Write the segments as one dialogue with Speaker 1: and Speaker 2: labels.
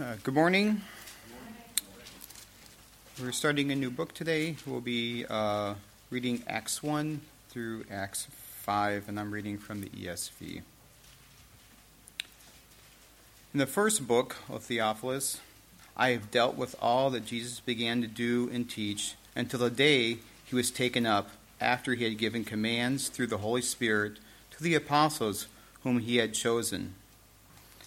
Speaker 1: Uh, good morning. We're starting a new book today. We'll be uh, reading Acts 1 through Acts 5, and I'm reading from the ESV. In the first book of Theophilus, I have dealt with all that Jesus began to do and teach until the day he was taken up, after he had given commands through the Holy Spirit to the apostles whom he had chosen.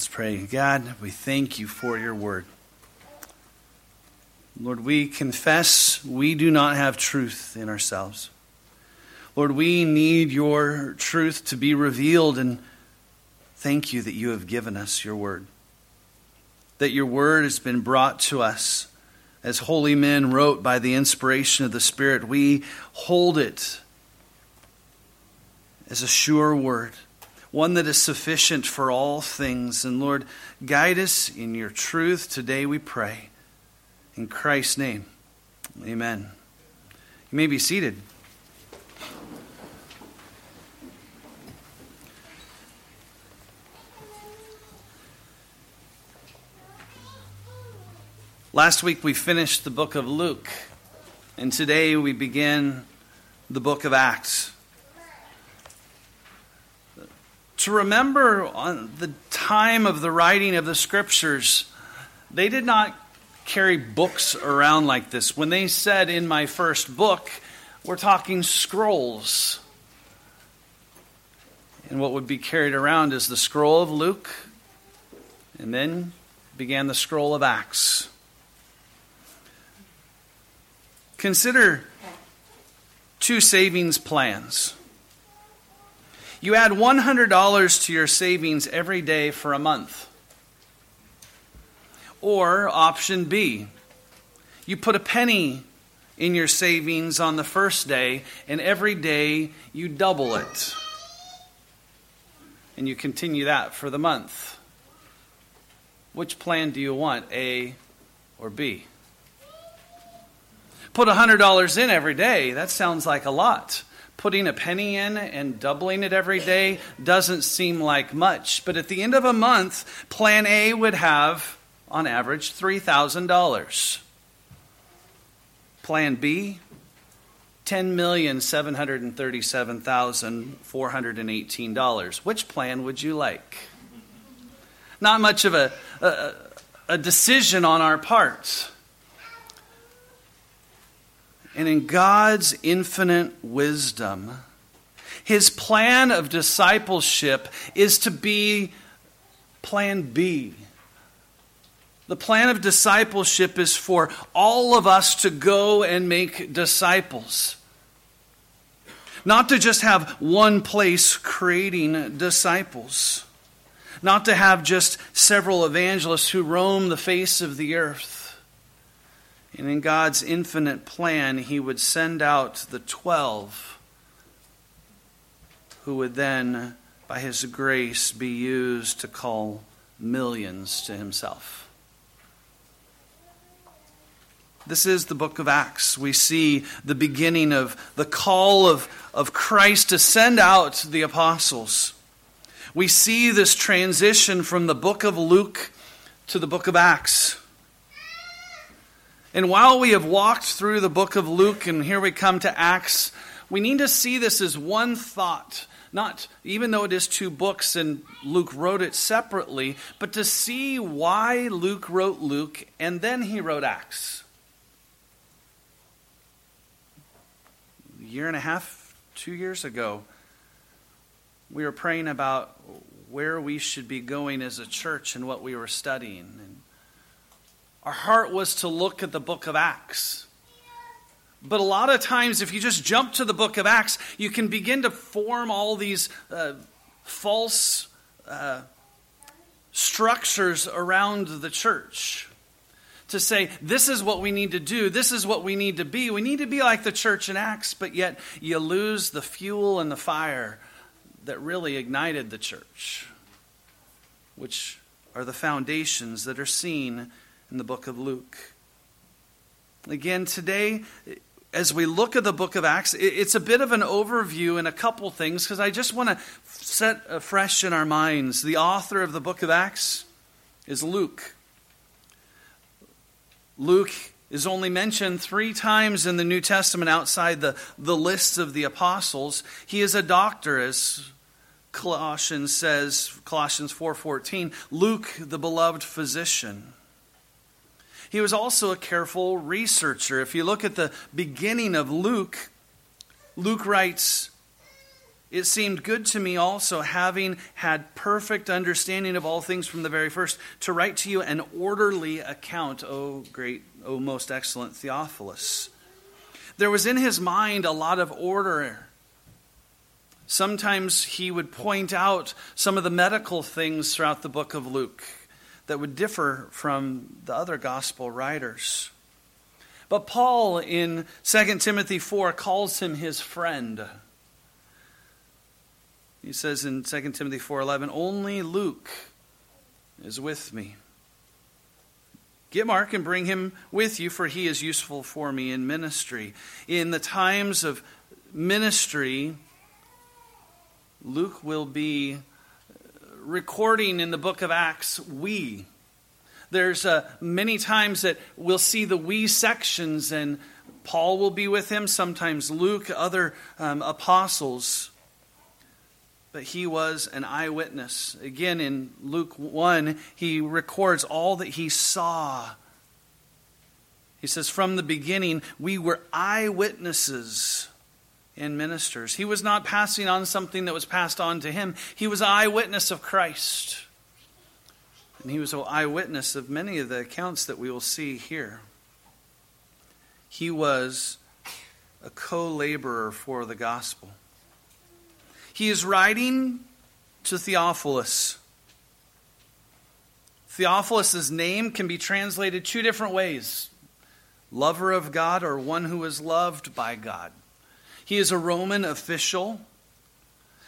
Speaker 2: Let's pray. God, we thank you for your word. Lord, we confess we do not have truth in ourselves. Lord, we need your truth to be revealed, and thank you that you have given us your word. That your word has been brought to us as holy men wrote by the inspiration of the Spirit. We hold it as a sure word one that is sufficient for all things. And Lord, guide us in your truth today, we pray. In Christ's name, amen. You may be seated. Last week we finished the book of Luke, and today we begin the book of Acts to remember on the time of the writing of the scriptures, they did not carry books around like this. When they said in my first book, we're talking scrolls. And what would be carried around is the scroll of Luke, and then began the scroll of Acts. Consider two savings plans. You add $100 to your savings every day for a month. Or option B, you put a penny in your savings on the first day, and every day you double it. And you continue that for the month. Which plan do you want, A or B? Put $100 in every day. That sounds like a lot putting a penny in and doubling it every day doesn't seem like much. But at the end of a month, plan A would have, on average, $3,000. Plan B, $10,737,418. Which plan would you like? Not much of a, a, a decision on our part. And in God's infinite wisdom, his plan of discipleship is to be plan B. The plan of discipleship is for all of us to go and make disciples. Not to just have one place creating disciples. Not to have just several evangelists who roam the face of the earth and in God's infinite plan, He would send out the 12 who would then, by His grace, be used to call millions to Himself. This is the book of Acts. We see the beginning of the call of, of Christ to send out the apostles. We see this transition from the book of Luke to the book of Acts. And while we have walked through the book of Luke and here we come to Acts, we need to see this as one thought. Not, even though it is two books and Luke wrote it separately, but to see why Luke wrote Luke and then he wrote Acts. A year and a half, two years ago, we were praying about where we should be going as a church and what we were studying. Our heart was to look at the book of Acts. But a lot of times, if you just jump to the book of Acts, you can begin to form all these uh, false uh, structures around the church. To say, this is what we need to do, this is what we need to be. We need to be like the church in Acts, but yet you lose the fuel and the fire that really ignited the church, which are the foundations that are seen in the book of Luke. Again, today, as we look at the book of Acts, it's a bit of an overview and a couple things because I just want to set afresh in our minds. The author of the book of Acts is Luke. Luke is only mentioned three times in the New Testament outside the, the list of the apostles. He is a doctor, as Colossians says, Colossians 4:14, Luke, the beloved physician. He was also a careful researcher. If you look at the beginning of Luke, Luke writes, It seemed good to me also, having had perfect understanding of all things from the very first, to write to you an orderly account, O great, O most excellent Theophilus. There was in his mind a lot of order. Sometimes he would point out some of the medical things throughout the book of Luke that would differ from the other gospel writers. But Paul in 2 Timothy 4 calls him his friend. He says in 2 Timothy 4:11, "Only Luke is with me. Get Mark and bring him with you for he is useful for me in ministry." In the times of ministry, Luke will be recording in the book of Acts, we. There's uh, many times that we'll see the we sections, and Paul will be with him, sometimes Luke, other um, apostles. But he was an eyewitness. Again, in Luke 1, he records all that he saw. He says, From the beginning, we were eyewitnesses and ministers. He was not passing on something that was passed on to him, he was an eyewitness of Christ. And he was an eyewitness of many of the accounts that we will see here. He was a co laborer for the gospel. He is writing to Theophilus. Theophilus' name can be translated two different ways lover of God or one who is loved by God. He is a Roman official.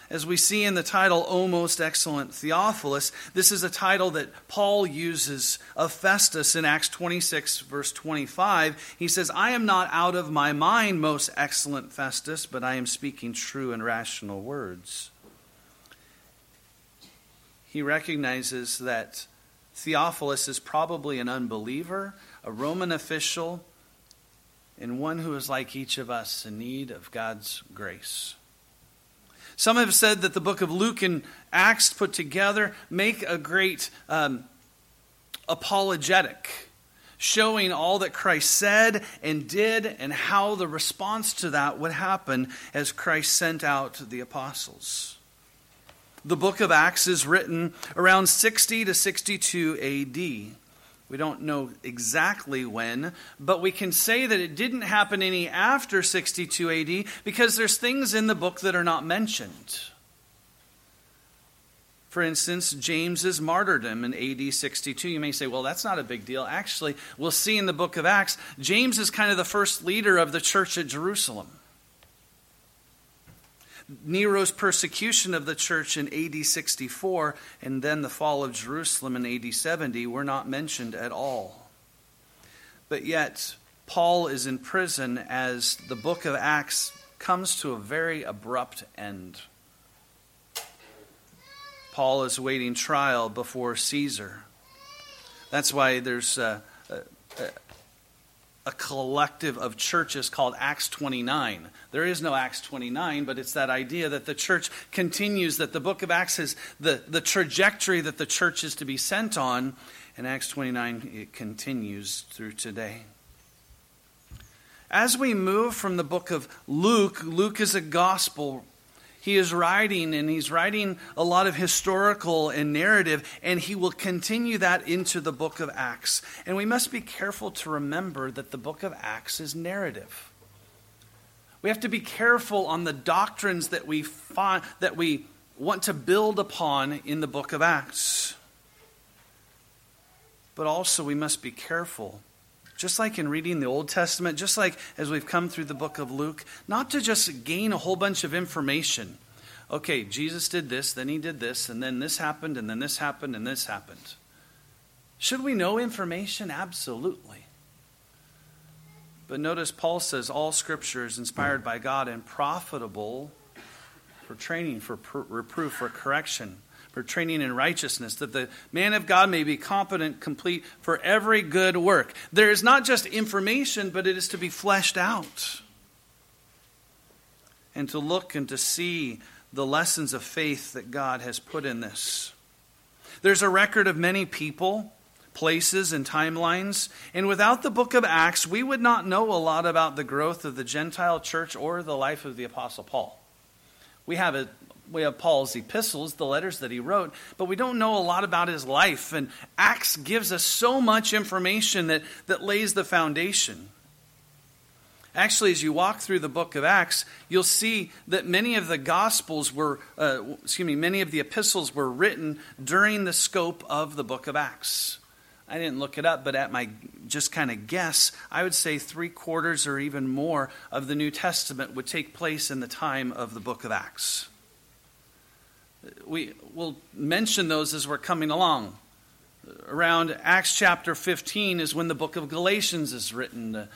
Speaker 2: As we see in the title, O Most Excellent Theophilus, this is a title that Paul uses of Festus in Acts 26, verse 25. He says, I am not out of my mind, most excellent Festus, but I am speaking true and rational words. He recognizes that Theophilus is probably an unbeliever, a Roman official, and one who is like each of us in need of God's grace. Some have said that the book of Luke and Acts put together make a great um, apologetic, showing all that Christ said and did and how the response to that would happen as Christ sent out the apostles. The book of Acts is written around 60 to 62 AD. We don't know exactly when, but we can say that it didn't happen any after 62 AD because there's things in the book that are not mentioned. For instance, James's martyrdom in AD 62. You may say, well, that's not a big deal. Actually, we'll see in the book of Acts, James is kind of the first leader of the church at Jerusalem. Nero's persecution of the church in AD 64 and then the fall of Jerusalem in AD 70 were not mentioned at all. But yet, Paul is in prison as the book of Acts comes to a very abrupt end. Paul is waiting trial before Caesar. That's why there's a, a, a collective of churches called Acts 29. There is no Acts 29, but it's that idea that the church continues, that the book of Acts is the, the trajectory that the church is to be sent on. And Acts 29, it continues through today. As we move from the book of Luke, Luke is a gospel he is writing and he's writing a lot of historical and narrative, and he will continue that into the book of Acts. And we must be careful to remember that the book of Acts is narrative. We have to be careful on the doctrines that we find that we want to build upon in the book of Acts. But also we must be careful just like in reading the Old Testament, just like as we've come through the book of Luke, not to just gain a whole bunch of information. Okay, Jesus did this, then he did this, and then this happened, and then this happened, and this happened. Should we know information? Absolutely. But notice Paul says all scripture is inspired by God and profitable for training, for reproof, for correction, for training in righteousness, that the man of God may be competent, complete for every good work. There is not just information, but it is to be fleshed out. And to look and to see the lessons of faith that God has put in this. There's a record of many people, places, and timelines. And without the book of Acts, we would not know a lot about the growth of the Gentile church or the life of the Apostle Paul. We have a we have Paul's epistles, the letters that he wrote, but we don't know a lot about his life. And Acts gives us so much information that, that lays the foundation. Actually, as you walk through the book of Acts, you'll see that many of the Gospels were, uh, excuse me, many of the epistles were written during the scope of the book of Acts. I didn't look it up, but at my just kind of guess, I would say three quarters or even more of the New Testament would take place in the time of the book of Acts we will mention those as we're coming along. Around Acts chapter 15 is when the book of Galatians is written. Uh,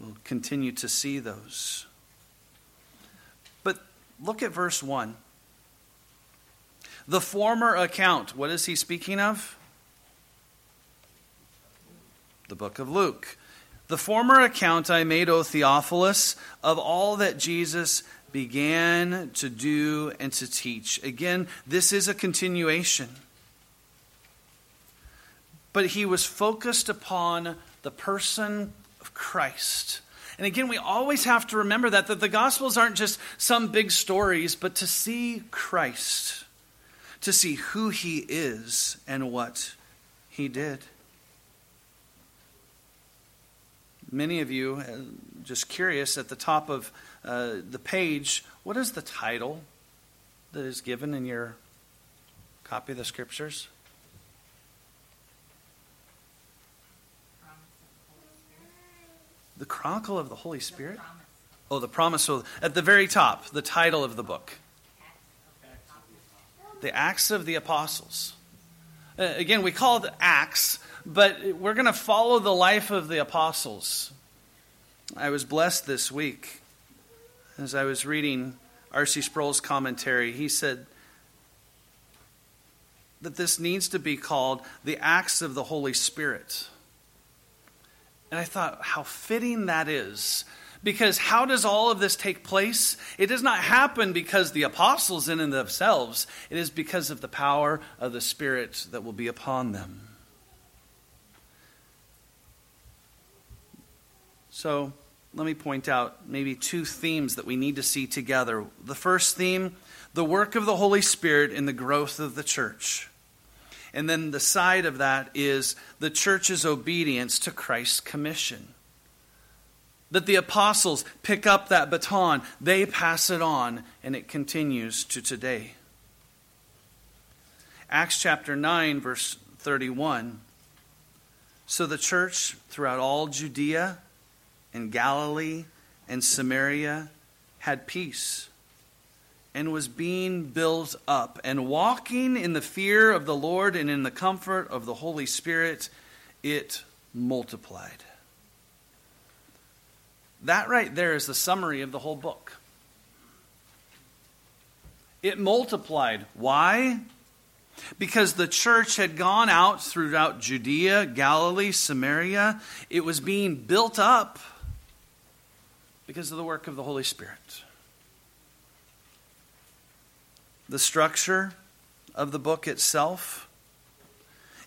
Speaker 2: we'll continue to see those. But look at verse 1. The former account, what is he speaking of? The book of Luke. The former account I made, O Theophilus, of all that Jesus began to do and to teach. Again, this is a continuation. But he was focused upon the person of Christ. And again, we always have to remember that, that the Gospels aren't just some big stories, but to see Christ, to see who he is and what he did. Many of you, uh, just curious, at the top of uh, the page, what is the title that is given in your copy of the scriptures? The Chronicle of the Holy Spirit? Oh, the promise. So at the very top, the title of the book The Acts of the Apostles. Uh, again, we call it Acts, but we're going to follow the life of the apostles. I was blessed this week as I was reading R.C. Sproul's commentary. He said that this needs to be called the acts of the Holy Spirit. And I thought how fitting that is. Because how does all of this take place? It does not happen because the apostles in and themselves. It is because of the power of the Spirit that will be upon them. So, let me point out maybe two themes that we need to see together. The first theme, the work of the Holy Spirit in the growth of the church. And then the side of that is the church's obedience to Christ's commission. That the apostles pick up that baton, they pass it on, and it continues to today. Acts chapter 9, verse 31. So the church throughout all Judea and Galilee and Samaria had peace and was being built up and walking in the fear of the Lord and in the comfort of the Holy Spirit, it multiplied. That right there is the summary of the whole book. It multiplied. Why? Because the church had gone out throughout Judea, Galilee, Samaria. It was being built up because of the work of the Holy Spirit. The structure of the book itself,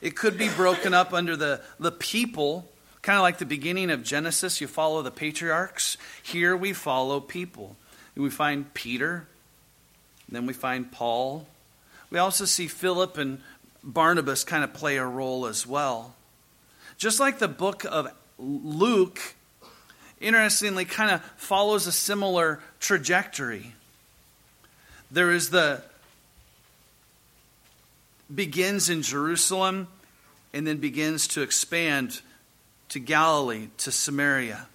Speaker 2: it could be broken up under the, the people, kind of like the beginning of Genesis. You follow the patriarchs. Here we follow people. We find Peter, then we find Paul. We also see Philip and Barnabas kind of play a role as well. Just like the book of Luke interestingly, kind of follows a similar trajectory. There is the begins in Jerusalem and then begins to expand to Galilee, to Samaria,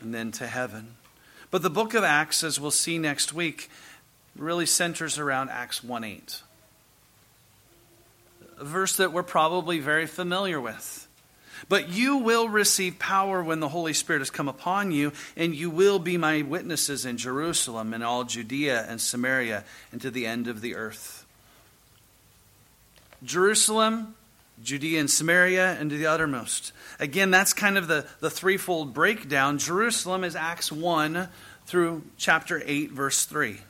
Speaker 2: and then to heaven. But the book of Acts, as we'll see next week, really centers around Acts 1 8. A verse that we're probably very familiar with. But you will receive power when the Holy Spirit has come upon you, and you will be my witnesses in Jerusalem and all Judea and Samaria and to the end of the earth. Jerusalem, Judea and Samaria, and to the uttermost. Again, that's kind of the, the threefold breakdown. Jerusalem is Acts 1 through chapter 8, verse 3.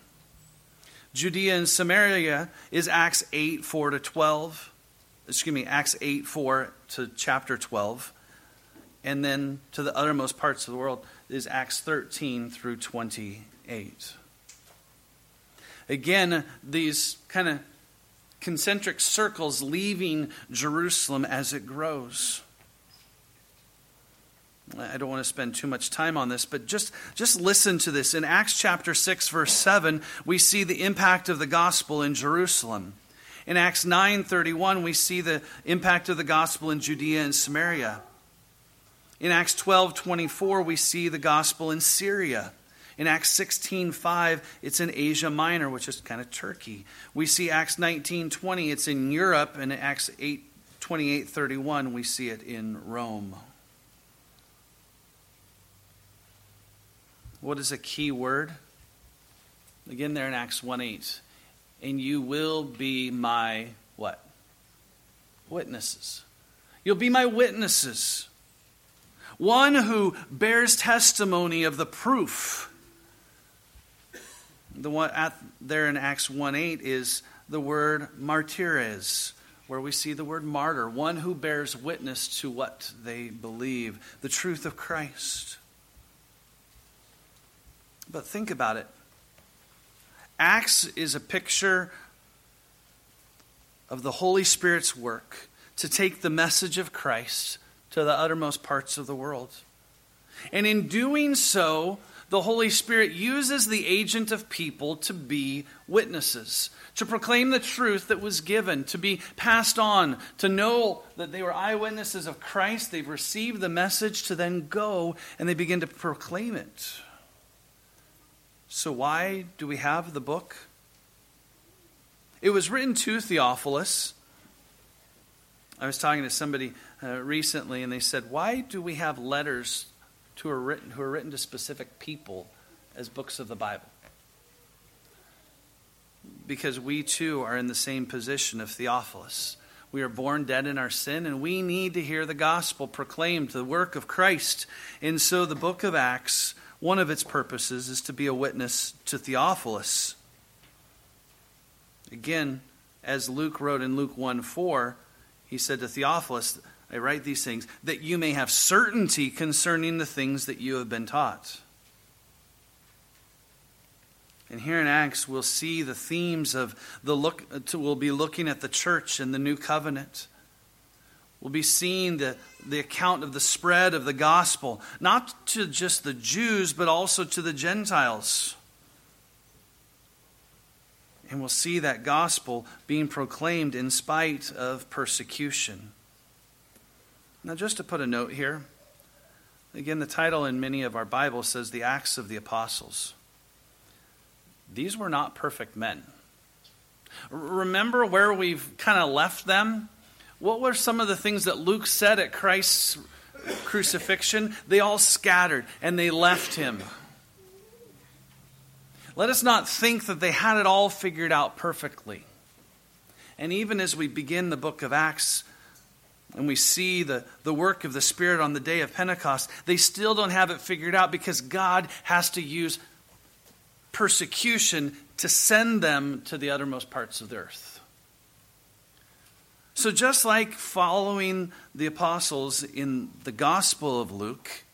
Speaker 2: Judea and Samaria is Acts 8, 4 to 12. Excuse me, Acts 8, 4 to chapter 12. And then to the uttermost parts of the world is Acts 13 through 28. Again, these kind of concentric circles leaving Jerusalem as it grows. I don't want to spend too much time on this, but just, just listen to this. In Acts chapter 6, verse 7, we see the impact of the gospel in Jerusalem. In Acts 9:31 we see the impact of the gospel in Judea and Samaria. In Acts 12:24 we see the gospel in Syria. In Acts 16:5, it's in Asia Minor, which is kind of Turkey. We see Acts 19:20, it's in Europe, and in Acts 8 31, we see it in Rome. What is a key word? Again, there in Acts 1 8. And you will be my what? Witnesses. You'll be my witnesses. One who bears testimony of the proof the one at, there in Acts 1 8 is the word martyres, where we see the word martyr, one who bears witness to what they believe, the truth of Christ. But think about it. Acts is a picture of the Holy Spirit's work to take the message of Christ to the uttermost parts of the world. And in doing so, the Holy Spirit uses the agent of people to be witnesses, to proclaim the truth that was given, to be passed on, to know that they were eyewitnesses of Christ. They've received the message to then go and they begin to proclaim it. So, why do we have the book? It was written to Theophilus. I was talking to somebody uh, recently, and they said, Why do we have letters to are written, who are written to specific people as books of the Bible. Because we too are in the same position of Theophilus. We are born dead in our sin, and we need to hear the gospel proclaimed, the work of Christ. And so the book of Acts, one of its purposes is to be a witness to Theophilus. Again, as Luke wrote in Luke 1 4, he said to Theophilus, I write these things that you may have certainty concerning the things that you have been taught. And here in Acts, we'll see the themes of the look, we'll be looking at the church and the new covenant. We'll be seeing the, the account of the spread of the gospel, not to just the Jews, but also to the Gentiles. And we'll see that gospel being proclaimed in spite of persecution. Now, just to put a note here, again, the title in many of our Bibles says the Acts of the Apostles. These were not perfect men. Remember where we've kind of left them? What were some of the things that Luke said at Christ's crucifixion? They all scattered and they left him. Let us not think that they had it all figured out perfectly. And even as we begin the book of Acts, and we see the, the work of the Spirit on the day of Pentecost, they still don't have it figured out because God has to use persecution to send them to the uttermost parts of the earth. So, just like following the apostles in the Gospel of Luke,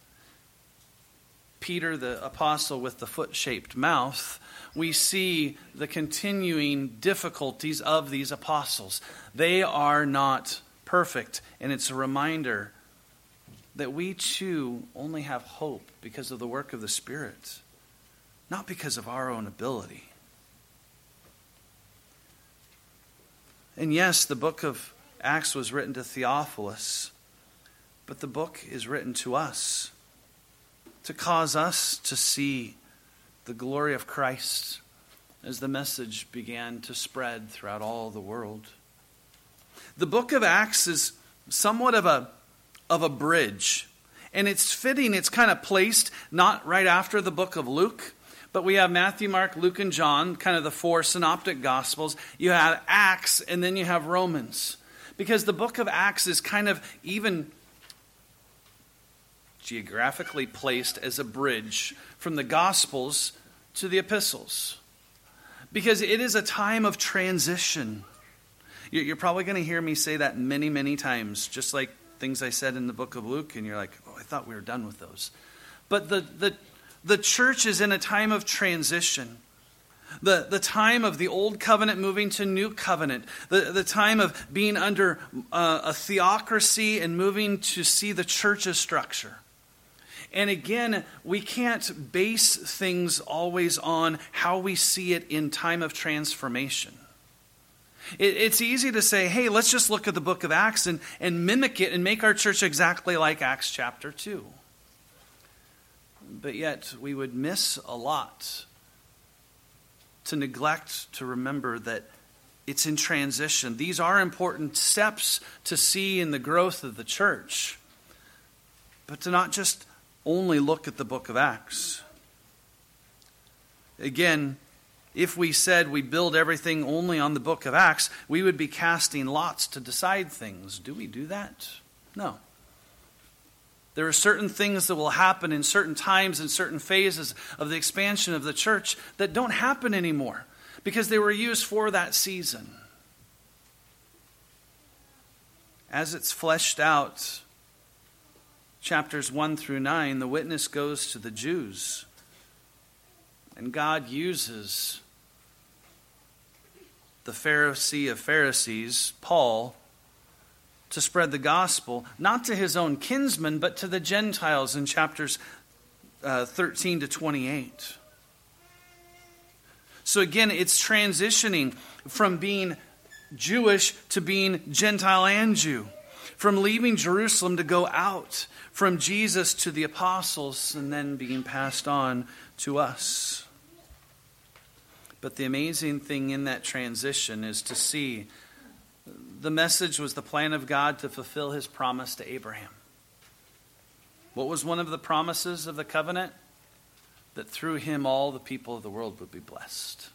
Speaker 2: Peter, the apostle with the foot shaped mouth, we see the continuing difficulties of these apostles. They are not perfect. And it's a reminder that we too only have hope because of the work of the Spirit, not because of our own ability. And yes, the book of Acts was written to Theophilus, but the book is written to us to cause us to see the glory of Christ as the message began to spread throughout all the world. The book of Acts is somewhat of a, of a bridge, and it's fitting, it's kind of placed not right after the book of Luke. But we have Matthew, Mark, Luke, and John, kind of the four synoptic gospels. You have Acts, and then you have Romans. Because the book of Acts is kind of even geographically placed as a bridge from the Gospels to the epistles. Because it is a time of transition. You're probably going to hear me say that many, many times, just like things I said in the book of Luke, and you're like, oh, I thought we were done with those. But the, the, the church is in a time of transition. The, the time of the old covenant moving to new covenant, the, the time of being under uh, a theocracy and moving to see the church's structure. And again, we can't base things always on how we see it in time of transformation. It, it's easy to say, hey, let's just look at the book of Acts and, and mimic it and make our church exactly like Acts chapter 2. But yet, we would miss a lot to neglect to remember that it's in transition. These are important steps to see in the growth of the church, but to not just only look at the book of Acts. Again, if we said we build everything only on the book of Acts, we would be casting lots to decide things. Do we do that? No. There are certain things that will happen in certain times and certain phases of the expansion of the church that don't happen anymore because they were used for that season. As it's fleshed out chapters 1 through 9, the witness goes to the Jews. And God uses the Pharisee of Pharisees, Paul, to spread the gospel, not to his own kinsmen, but to the Gentiles in chapters uh, 13 to 28. So again, it's transitioning from being Jewish to being Gentile and Jew, from leaving Jerusalem to go out from Jesus to the apostles and then being passed on to us. But the amazing thing in that transition is to see the message was the plan of God to fulfill his promise to Abraham. What was one of the promises of the covenant? That through him all the people of the world would be blessed.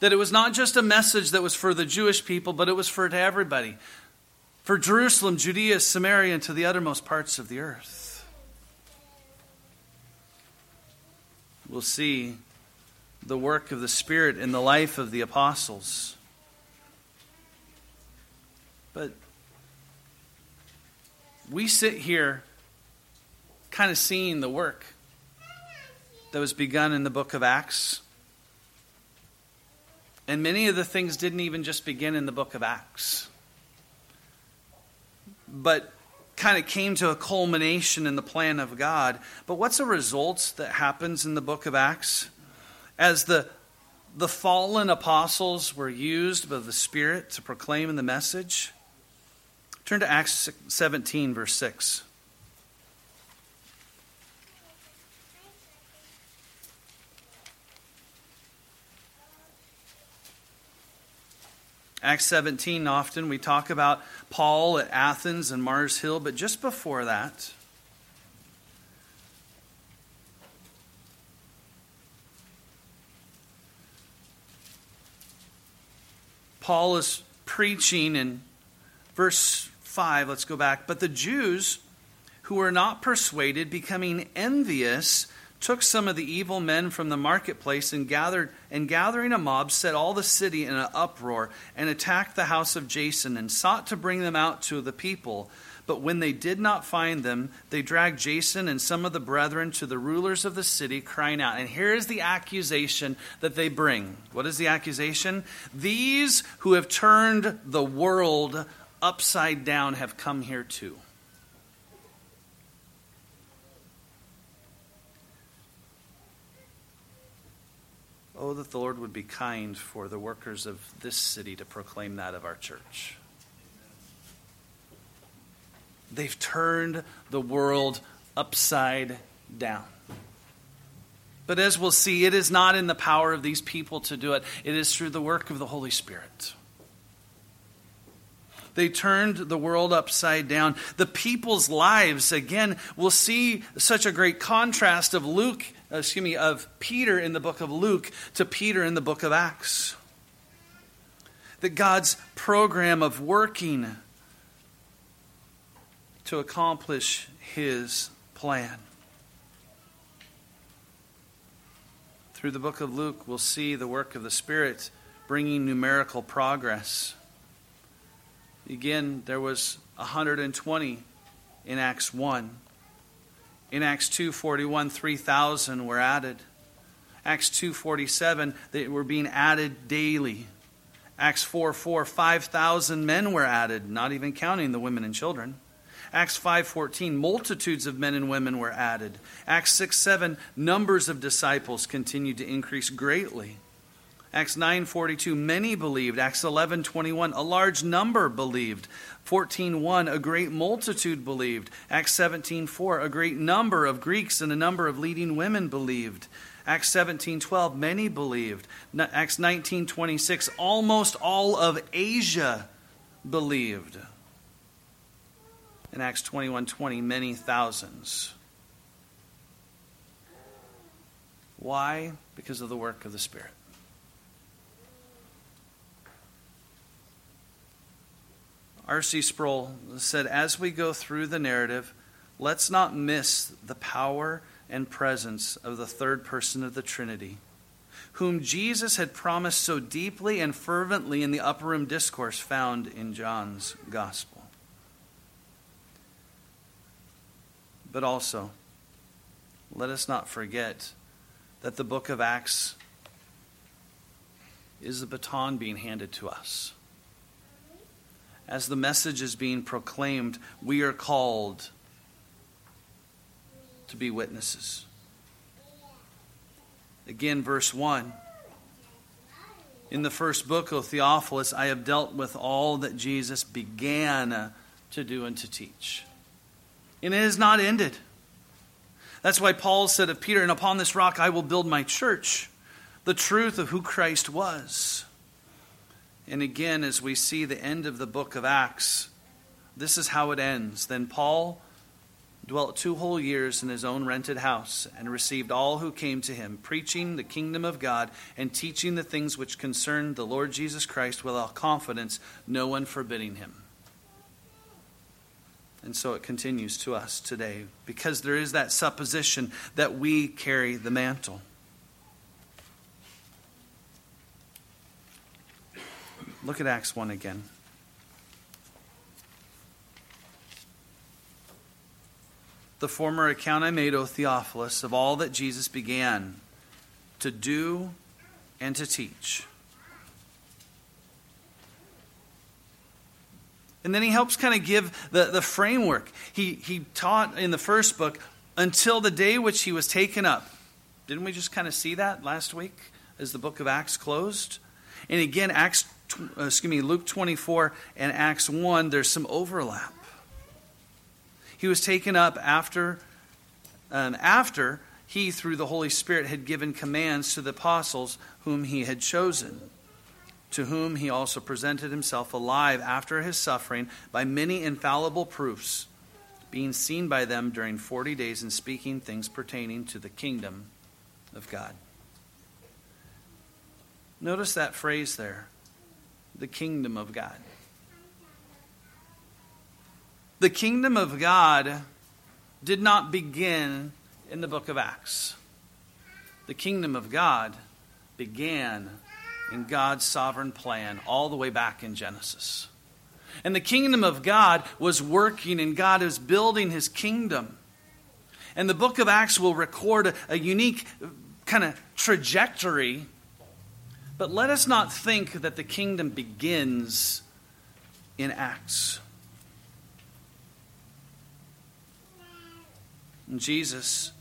Speaker 2: That it was not just a message that was for the Jewish people, but it was for everybody for Jerusalem, Judea, Samaria, and to the uttermost parts of the earth. We'll see the work of the Spirit in the life of the apostles. But we sit here kind of seeing the work that was begun in the book of Acts. And many of the things didn't even just begin in the book of Acts but kind of came to a culmination in the plan of God. But what's the results that happens in the book of Acts? As the the fallen apostles were used by the Spirit to proclaim the message. Turn to Acts 17, verse 6. Acts 17, often we talk about Paul at Athens and Mars Hill, but just before that, Paul is preaching in verse 5. Let's go back. But the Jews who were not persuaded, becoming envious, took some of the evil men from the marketplace and gathered and gathering a mob set all the city in an uproar and attacked the house of Jason and sought to bring them out to the people but when they did not find them they dragged Jason and some of the brethren to the rulers of the city crying out and here is the accusation that they bring what is the accusation these who have turned the world upside down have come here too. Oh, that the Lord would be kind for the workers of this city to proclaim that of our church. They've turned the world upside down. But as we'll see, it is not in the power of these people to do it, it is through the work of the Holy Spirit. They turned the world upside down. The people's lives, again, we'll see such a great contrast of Luke, uh, excuse me, of Peter in the book of Luke to Peter in the book of Acts. That God's program of working to accomplish his plan. Through the book of Luke, we'll see the work of the Spirit bringing numerical progress. Again, there was 120 in Acts 1. In Acts 2:41, 3,000 were added. Acts 2:47, they were being added daily. Acts 4 4, 5,000 men were added, not even counting the women and children. Acts 5:14 multitudes of men and women were added. Acts 6 7 numbers of disciples continued to increase greatly. Acts 9:42 many believed. Acts 11:21 a large number believed. 14:1 a great multitude believed. Acts 17:4 a great number of Greeks and a number of leading women believed. Acts 17:12 many believed. Acts 19:26 almost all of Asia believed in Acts 21:20 20, many thousands. Why? Because of the work of the Spirit. R.C. Sproul said, as we go through the narrative, let's not miss the power and presence of the third person of the Trinity, whom Jesus had promised so deeply and fervently in the upper room discourse found in John's Gospel. But also, let us not forget that the book of Acts is the baton being handed to us. As the message is being proclaimed, we are called to be witnesses. Again, verse 1. In the first book, O Theophilus, I have dealt with all that Jesus began to do and to teach and it has not ended. That's why Paul said of Peter, and upon this rock I will build my church, the truth of who Christ was. And again, as we see the end of the book of Acts, this is how it ends. Then Paul dwelt two whole years in his own rented house and received all who came to him, preaching the kingdom of God and teaching the things which concerned the Lord Jesus Christ with all confidence, no one forbidding him. And so it continues to us today because there is that supposition that we carry the mantle. Look at Acts 1 again. The former account I made, O Theophilus, of all that Jesus began to do and to teach And then he helps kind of give the, the framework. He, he taught in the first book until the day which he was taken up. Didn't we just kind of see that last week as the book of Acts closed? And again, Acts, excuse me, Luke 24 and Acts 1, there's some overlap. He was taken up after, um, after he, through the Holy Spirit, had given commands to the apostles whom he had chosen to whom he also presented himself alive after his suffering by many infallible proofs, being seen by them during 40 days and speaking things pertaining to the kingdom of God. Notice that phrase there the kingdom of God. The kingdom of God did not begin in the book of Acts. The kingdom of God began in God's sovereign plan all the way back in Genesis. And the kingdom of God was working, and God is building his kingdom. And the book of Acts will record a, a unique kind of trajectory. But let us not think that the kingdom begins in Acts. And Jesus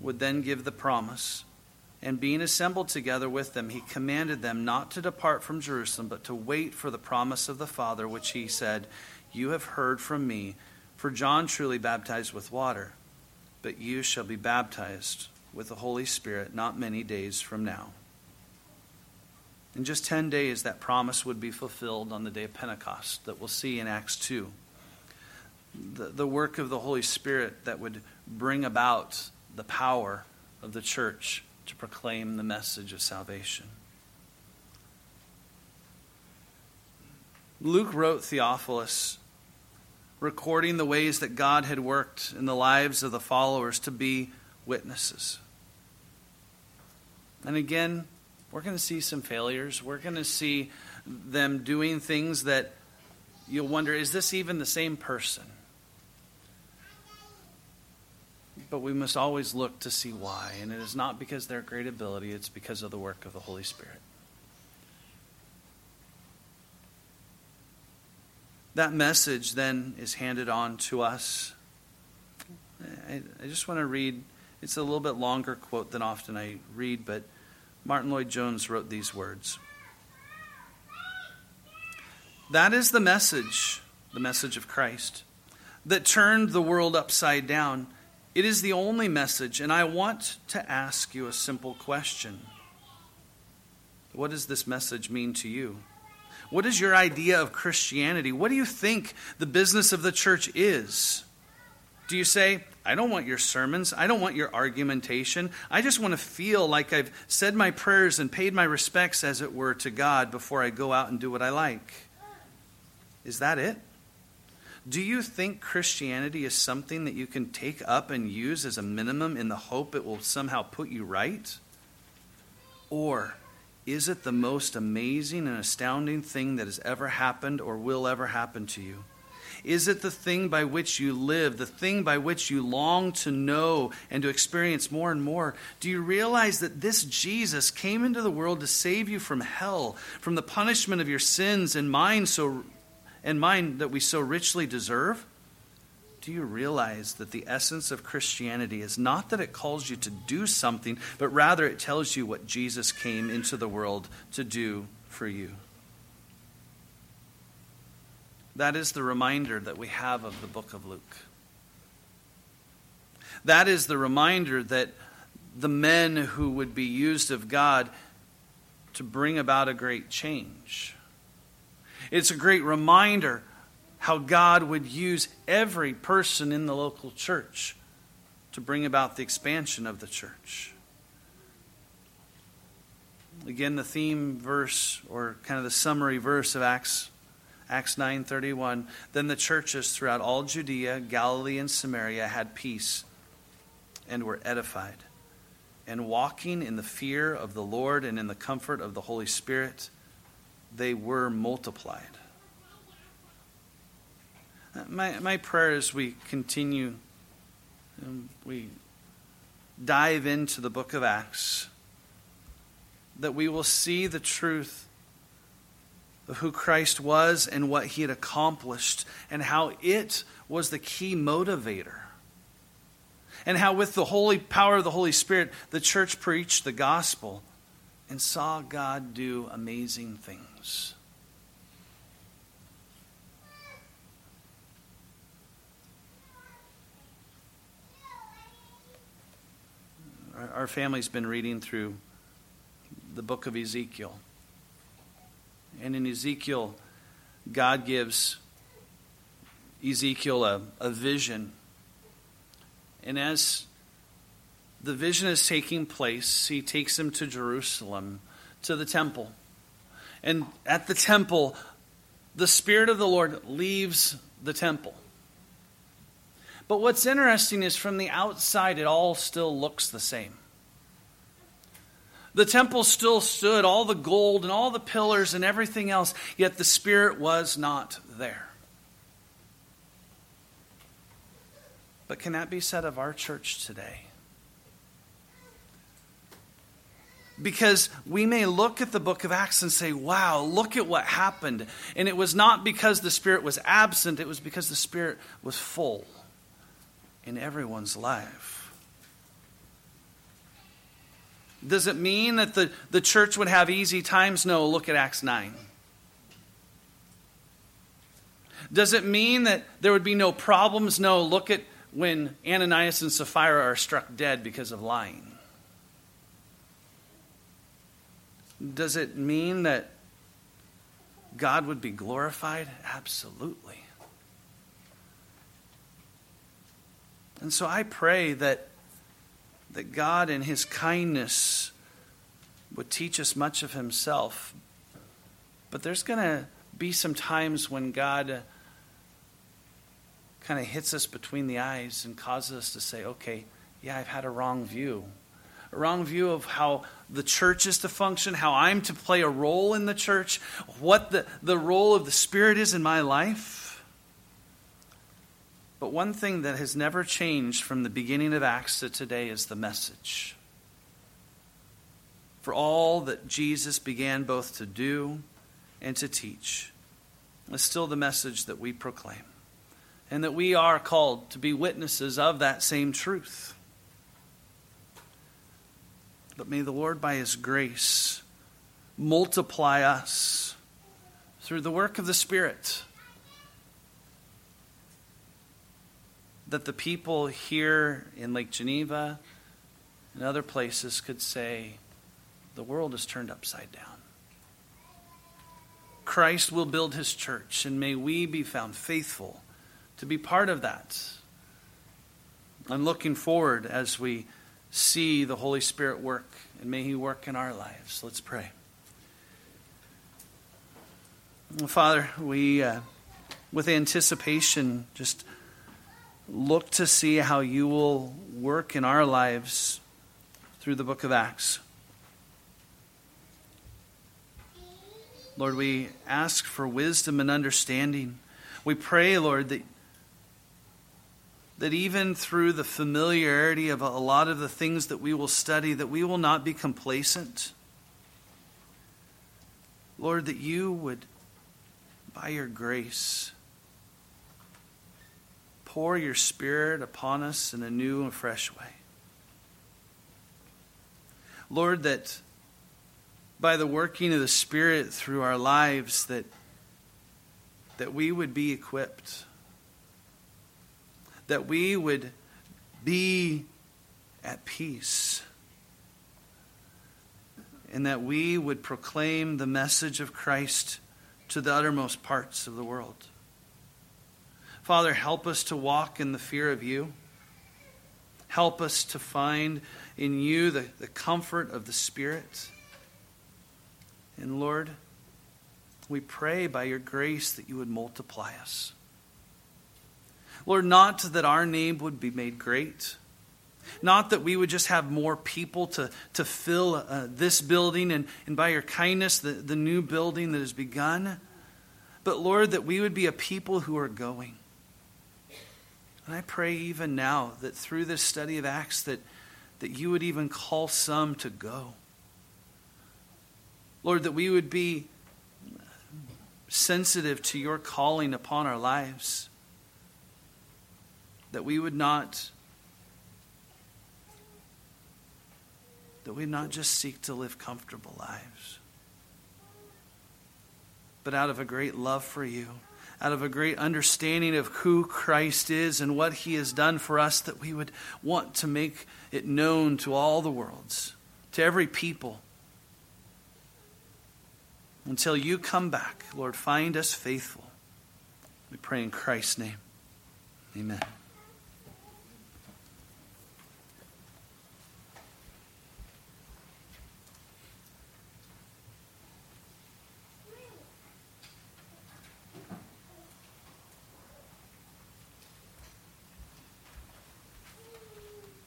Speaker 2: would then give the promise And being assembled together with them, he commanded them not to depart from Jerusalem, but to wait for the promise of the Father, which he said, You have heard from me. For John truly baptized with water, but you shall be baptized with the Holy Spirit not many days from now. In just 10 days, that promise would be fulfilled on the day of Pentecost that we'll see in Acts 2. The, the work of the Holy Spirit that would bring about the power of the church to proclaim the message of salvation. Luke wrote Theophilus, recording the ways that God had worked in the lives of the followers to be witnesses. And again, we're going to see some failures. We're going to see them doing things that you'll wonder is this even the same person? But we must always look to see why. And it is not because their great ability, it's because of the work of the Holy Spirit. That message then is handed on to us. I, I just want to read, it's a little bit longer quote than often I read, but Martyn Lloyd-Jones wrote these words. That is the message, the message of Christ, that turned the world upside down it is the only message, and I want to ask you a simple question. What does this message mean to you? What is your idea of Christianity? What do you think the business of the church is? Do you say, I don't want your sermons. I don't want your argumentation. I just want to feel like I've said my prayers and paid my respects, as it were, to God before I go out and do what I like? Is that it? Do you think Christianity is something that you can take up and use as a minimum in the hope it will somehow put you right? Or is it the most amazing and astounding thing that has ever happened or will ever happen to you? Is it the thing by which you live, the thing by which you long to know and to experience more and more? Do you realize that this Jesus came into the world to save you from hell, from the punishment of your sins and mine so and mine that we so richly deserve? Do you realize that the essence of Christianity is not that it calls you to do something, but rather it tells you what Jesus came into the world to do for you? That is the reminder that we have of the book of Luke. That is the reminder that the men who would be used of God to bring about a great change it's a great reminder how God would use every person in the local church to bring about the expansion of the church. Again, the theme verse or kind of the summary verse of Acts Acts 9:31 Then the churches throughout all Judea, Galilee and Samaria had peace and were edified and walking in the fear of the Lord and in the comfort of the Holy Spirit they were multiplied. Uh, my, my prayer as we continue, um, we dive into the book of Acts, that we will see the truth of who Christ was and what he had accomplished, and how it was the key motivator. And how, with the holy power of the Holy Spirit, the church preached the gospel and saw God do amazing things. Our family's been reading through the book of Ezekiel. And in Ezekiel, God gives Ezekiel a, a vision. And as the vision is taking place, he takes him to Jerusalem, to the temple. And at the temple, the Spirit of the Lord leaves the temple. But what's interesting is from the outside, it all still looks the same. The temple still stood, all the gold and all the pillars and everything else, yet the Spirit was not there. But can that be said of our church today? Because we may look at the book of Acts and say, wow, look at what happened. And it was not because the Spirit was absent, it was because the Spirit was full in everyone's life. Does it mean that the, the church would have easy times? No, look at Acts 9. Does it mean that there would be no problems? No, look at when Ananias and Sapphira are struck dead because of lying. Does it mean that God would be glorified? Absolutely. And so I pray that, that God, in His kindness, would teach us much of Himself. But there's going to be some times when God kind of hits us between the eyes and causes us to say, okay, yeah, I've had a wrong view. A wrong view of how the church is to function, how I'm to play a role in the church, what the, the role of the Spirit is in my life. But one thing that has never changed from the beginning of Acts to today is the message. For all that Jesus began both to do and to teach is still the message that we proclaim and that we are called to be witnesses of that same truth. But may the Lord, by His grace, multiply us through the work of the Spirit. That the people here in Lake Geneva and other places could say, the world is turned upside down. Christ will build his church, and may we be found faithful to be part of that. I'm looking forward as we see the Holy Spirit work, and may He work in our lives. Let's pray. Father, we, uh, with anticipation, just look to see how you will work in our lives through the book of Acts. Lord, we ask for wisdom and understanding. We pray, Lord, that that even through the familiarity of a lot of the things that we will study, that we will not be complacent. Lord, that you would, by your grace, pour your Spirit upon us in a new and fresh way. Lord, that by the working of the Spirit through our lives, that, that we would be equipped that we would be at peace and that we would proclaim the message of Christ to the uttermost parts of the world. Father, help us to walk in the fear of you. Help us to find in you the, the comfort of the Spirit. And Lord, we pray by your grace that you would multiply us. Lord, not that our name would be made great, not that we would just have more people to, to fill uh, this building and, and by your kindness, the, the new building that has begun, but Lord, that we would be a people who are going. And I pray even now that through this study of Acts that, that you would even call some to go. Lord, that we would be sensitive to your calling upon our lives that we would not that we not just seek to live comfortable lives but out of a great love for you out of a great understanding of who Christ is and what he has done for us that we would want to make it known to all the worlds to every people. Until you come back lord find us faithful. We pray in Christ's name. Amen